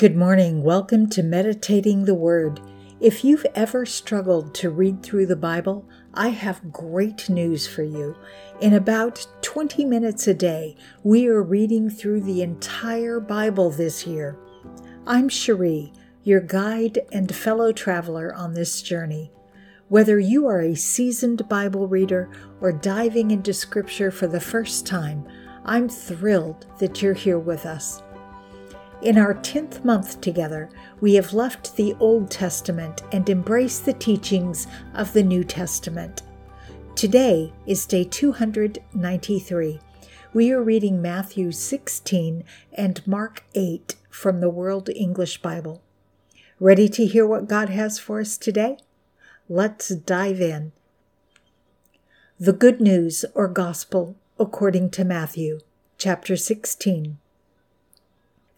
Good morning. Welcome to Meditating the Word. If you've ever struggled to read through the Bible, I have great news for you. In about 20 minutes a day, we are reading through the entire Bible this year. I'm Cherie, your guide and fellow traveler on this journey. Whether you are a seasoned Bible reader or diving into Scripture for the first time, I'm thrilled that you're here with us. In our 10th month together, we have left the Old Testament and embraced the teachings of the New Testament. Today is day 293. We are reading Matthew 16 and Mark 8 from the World English Bible. Ready to hear what God has for us today? Let's dive in. The Good News or Gospel according to Matthew, chapter 16.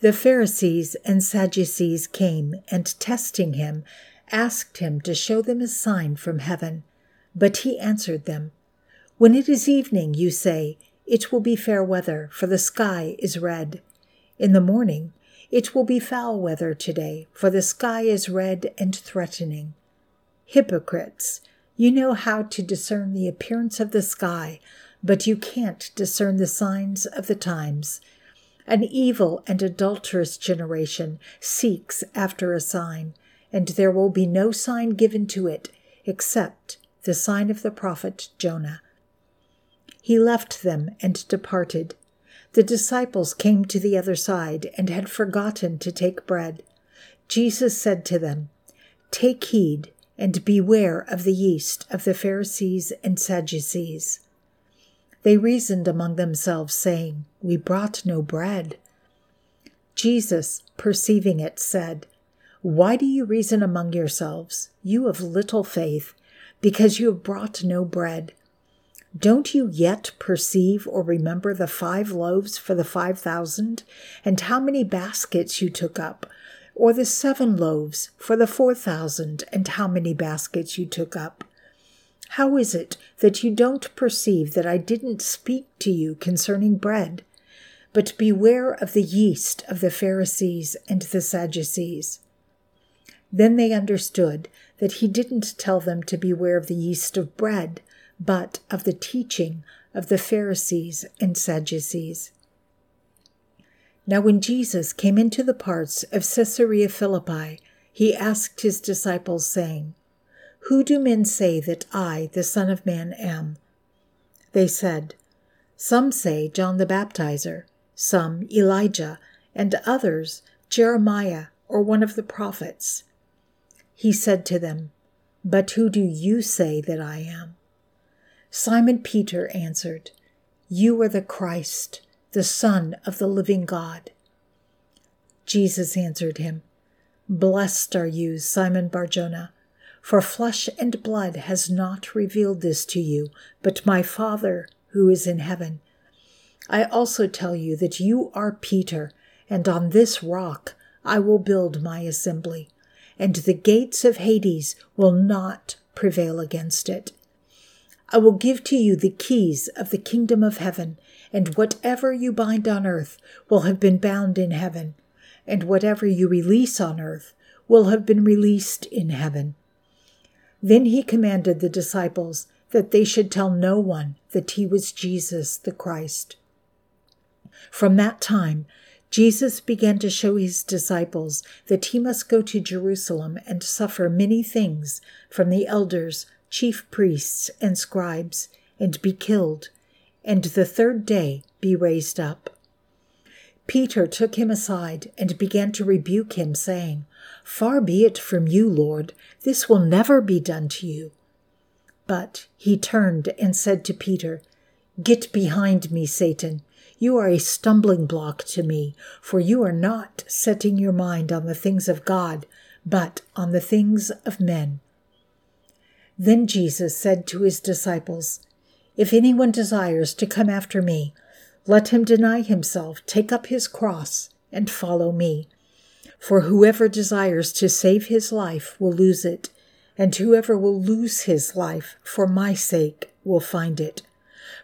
The Pharisees and Sadducees came and, testing him, asked him to show them a sign from heaven. But he answered them, When it is evening, you say, It will be fair weather, for the sky is red. In the morning, it will be foul weather today, for the sky is red and threatening. Hypocrites, you know how to discern the appearance of the sky, but you can't discern the signs of the times. An evil and adulterous generation seeks after a sign, and there will be no sign given to it except the sign of the prophet Jonah. He left them and departed. The disciples came to the other side and had forgotten to take bread. Jesus said to them, Take heed and beware of the yeast of the Pharisees and Sadducees. They reasoned among themselves, saying, We brought no bread. Jesus, perceiving it, said, Why do you reason among yourselves, you of little faith, because you have brought no bread? Don't you yet perceive or remember the five loaves for the five thousand, and how many baskets you took up? Or the seven loaves for the four thousand, and how many baskets you took up? How is it that you don't perceive that I didn't speak to you concerning bread? But beware of the yeast of the Pharisees and the Sadducees. Then they understood that he didn't tell them to beware of the yeast of bread, but of the teaching of the Pharisees and Sadducees. Now, when Jesus came into the parts of Caesarea Philippi, he asked his disciples, saying, who do men say that I, the Son of Man, am? They said, Some say John the Baptizer, some Elijah, and others Jeremiah or one of the prophets. He said to them, But who do you say that I am? Simon Peter answered, You are the Christ, the Son of the living God. Jesus answered him, Blessed are you, Simon Barjona for flesh and blood has not revealed this to you, but my Father who is in heaven. I also tell you that you are Peter, and on this rock I will build my assembly, and the gates of Hades will not prevail against it. I will give to you the keys of the kingdom of heaven, and whatever you bind on earth will have been bound in heaven, and whatever you release on earth will have been released in heaven. Then he commanded the disciples that they should tell no one that he was Jesus the Christ. From that time, Jesus began to show his disciples that he must go to Jerusalem and suffer many things from the elders, chief priests, and scribes, and be killed, and the third day be raised up. Peter took him aside and began to rebuke him, saying, Far be it from you, Lord, this will never be done to you. But he turned and said to Peter, Get behind me, Satan. You are a stumbling block to me, for you are not setting your mind on the things of God, but on the things of men. Then Jesus said to his disciples, If anyone desires to come after me, let him deny himself, take up his cross, and follow me. For whoever desires to save his life will lose it, and whoever will lose his life for my sake will find it.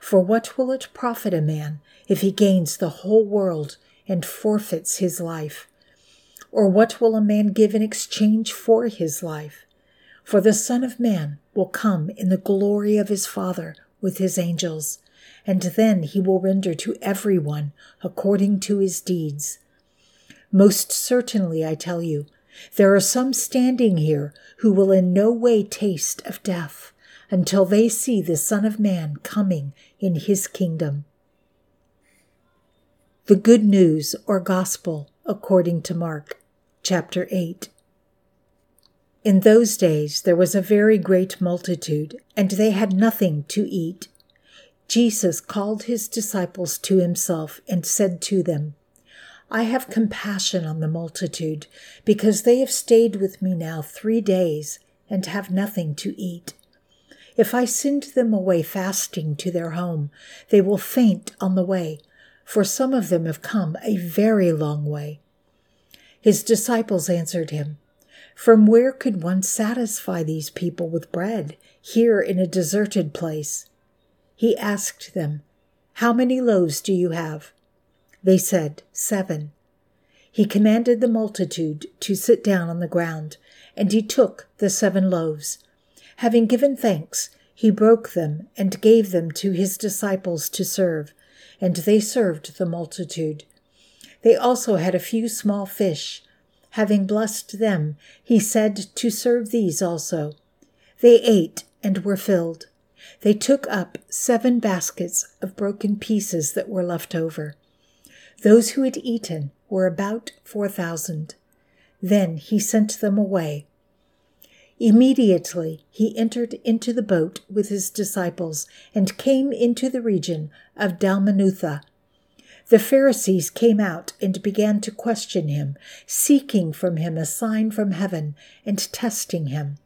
For what will it profit a man if he gains the whole world and forfeits his life? Or what will a man give in exchange for his life? For the Son of Man will come in the glory of his Father with his angels, and then he will render to everyone according to his deeds. Most certainly, I tell you, there are some standing here who will in no way taste of death until they see the Son of Man coming in his kingdom. The Good News or Gospel according to Mark, chapter 8. In those days there was a very great multitude, and they had nothing to eat. Jesus called his disciples to himself and said to them, I have compassion on the multitude, because they have stayed with me now three days and have nothing to eat. If I send them away fasting to their home, they will faint on the way, for some of them have come a very long way. His disciples answered him, From where could one satisfy these people with bread here in a deserted place? He asked them, How many loaves do you have? They said, Seven. He commanded the multitude to sit down on the ground, and he took the seven loaves. Having given thanks, he broke them and gave them to his disciples to serve, and they served the multitude. They also had a few small fish. Having blessed them, he said to serve these also. They ate and were filled. They took up seven baskets of broken pieces that were left over. Those who had eaten were about four thousand. Then he sent them away. Immediately he entered into the boat with his disciples and came into the region of Dalmanutha. The Pharisees came out and began to question him, seeking from him a sign from heaven and testing him.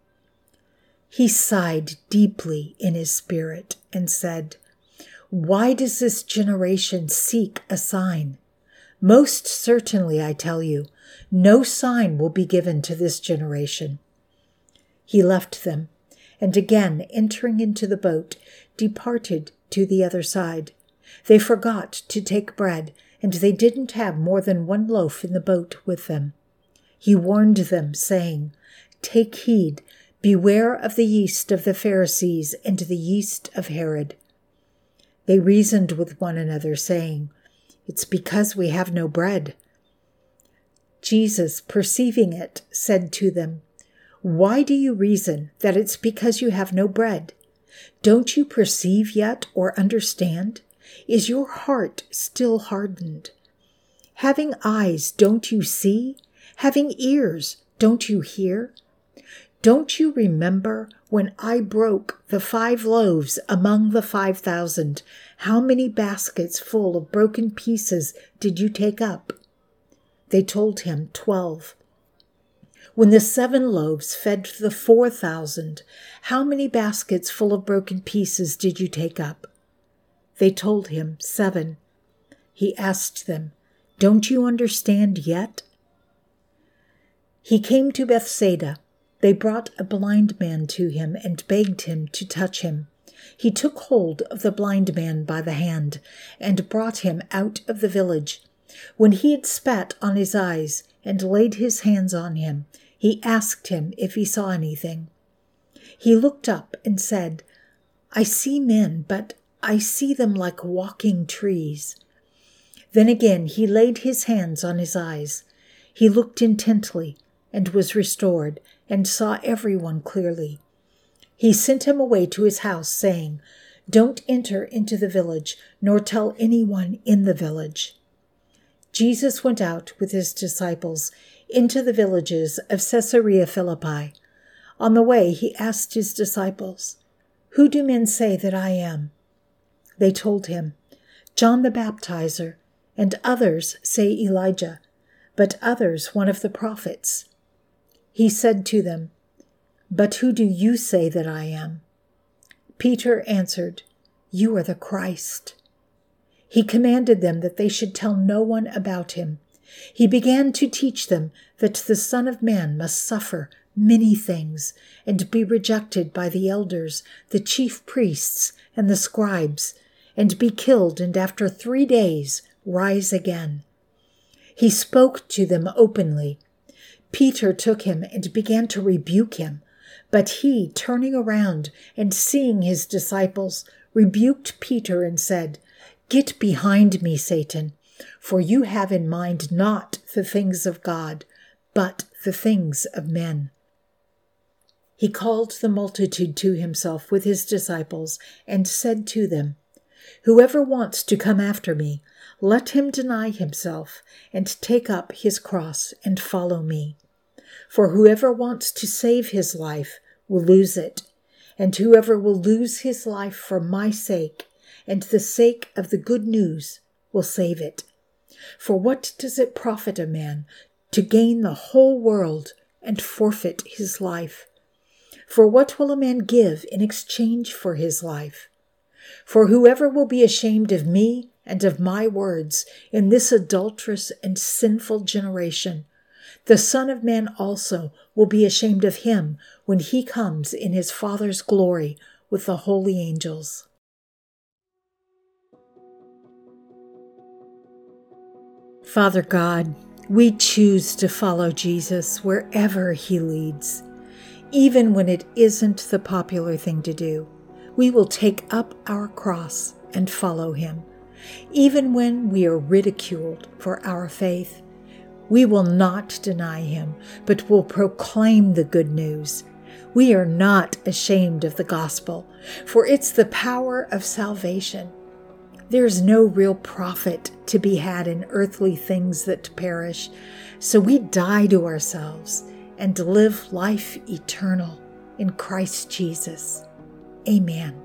He sighed deeply in his spirit and said, Why does this generation seek a sign? Most certainly, I tell you, no sign will be given to this generation. He left them, and again entering into the boat, departed to the other side. They forgot to take bread, and they didn't have more than one loaf in the boat with them. He warned them, saying, Take heed, beware of the yeast of the Pharisees and the yeast of Herod. They reasoned with one another, saying, it's because we have no bread. Jesus, perceiving it, said to them, Why do you reason that it's because you have no bread? Don't you perceive yet or understand? Is your heart still hardened? Having eyes, don't you see? Having ears, don't you hear? Don't you remember when I broke the five loaves among the five thousand? How many baskets full of broken pieces did you take up? They told him, Twelve. When the seven loaves fed the four thousand, how many baskets full of broken pieces did you take up? They told him, Seven. He asked them, Don't you understand yet? He came to Bethsaida they brought a blind man to him and begged him to touch him. He took hold of the blind man by the hand and brought him out of the village. When he had spat on his eyes and laid his hands on him, he asked him if he saw anything. He looked up and said, I see men, but I see them like walking trees. Then again he laid his hands on his eyes. He looked intently and was restored and saw everyone clearly. He sent him away to his house, saying, Don't enter into the village, nor tell anyone in the village. Jesus went out with his disciples into the villages of Caesarea Philippi. On the way, he asked his disciples, Who do men say that I am? They told him, John the Baptizer, and others say Elijah, but others one of the prophets. He said to them, But who do you say that I am? Peter answered, You are the Christ. He commanded them that they should tell no one about him. He began to teach them that the Son of Man must suffer many things and be rejected by the elders, the chief priests, and the scribes, and be killed, and after three days rise again. He spoke to them openly Peter took him and began to rebuke him. But he, turning around and seeing his disciples, rebuked Peter and said, Get behind me, Satan, for you have in mind not the things of God, but the things of men. He called the multitude to himself with his disciples and said to them, Whoever wants to come after me, let him deny himself and take up his cross and follow me. For whoever wants to save his life will lose it, and whoever will lose his life for my sake and the sake of the good news will save it. For what does it profit a man to gain the whole world and forfeit his life? For what will a man give in exchange for his life? For whoever will be ashamed of me and of my words in this adulterous and sinful generation, the Son of Man also will be ashamed of him when he comes in his Father's glory with the holy angels. Father God, we choose to follow Jesus wherever he leads, even when it isn't the popular thing to do. We will take up our cross and follow him. Even when we are ridiculed for our faith, we will not deny him, but will proclaim the good news. We are not ashamed of the gospel, for it's the power of salvation. There's no real profit to be had in earthly things that perish, so we die to ourselves and live life eternal in Christ Jesus. Amen.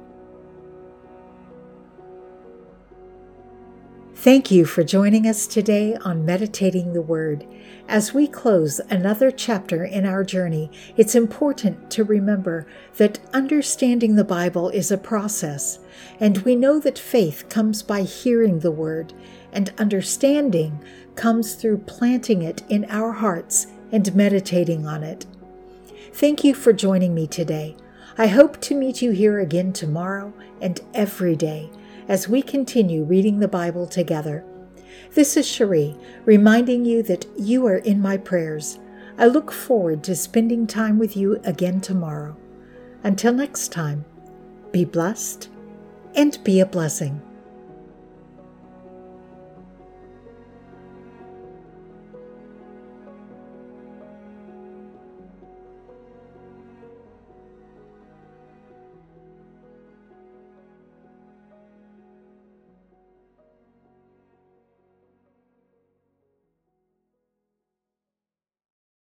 Thank you for joining us today on Meditating the Word. As we close another chapter in our journey, it's important to remember that understanding the Bible is a process, and we know that faith comes by hearing the Word, and understanding comes through planting it in our hearts and meditating on it. Thank you for joining me today. I hope to meet you here again tomorrow and every day as we continue reading the Bible together. This is Cherie, reminding you that you are in my prayers. I look forward to spending time with you again tomorrow. Until next time, be blessed and be a blessing.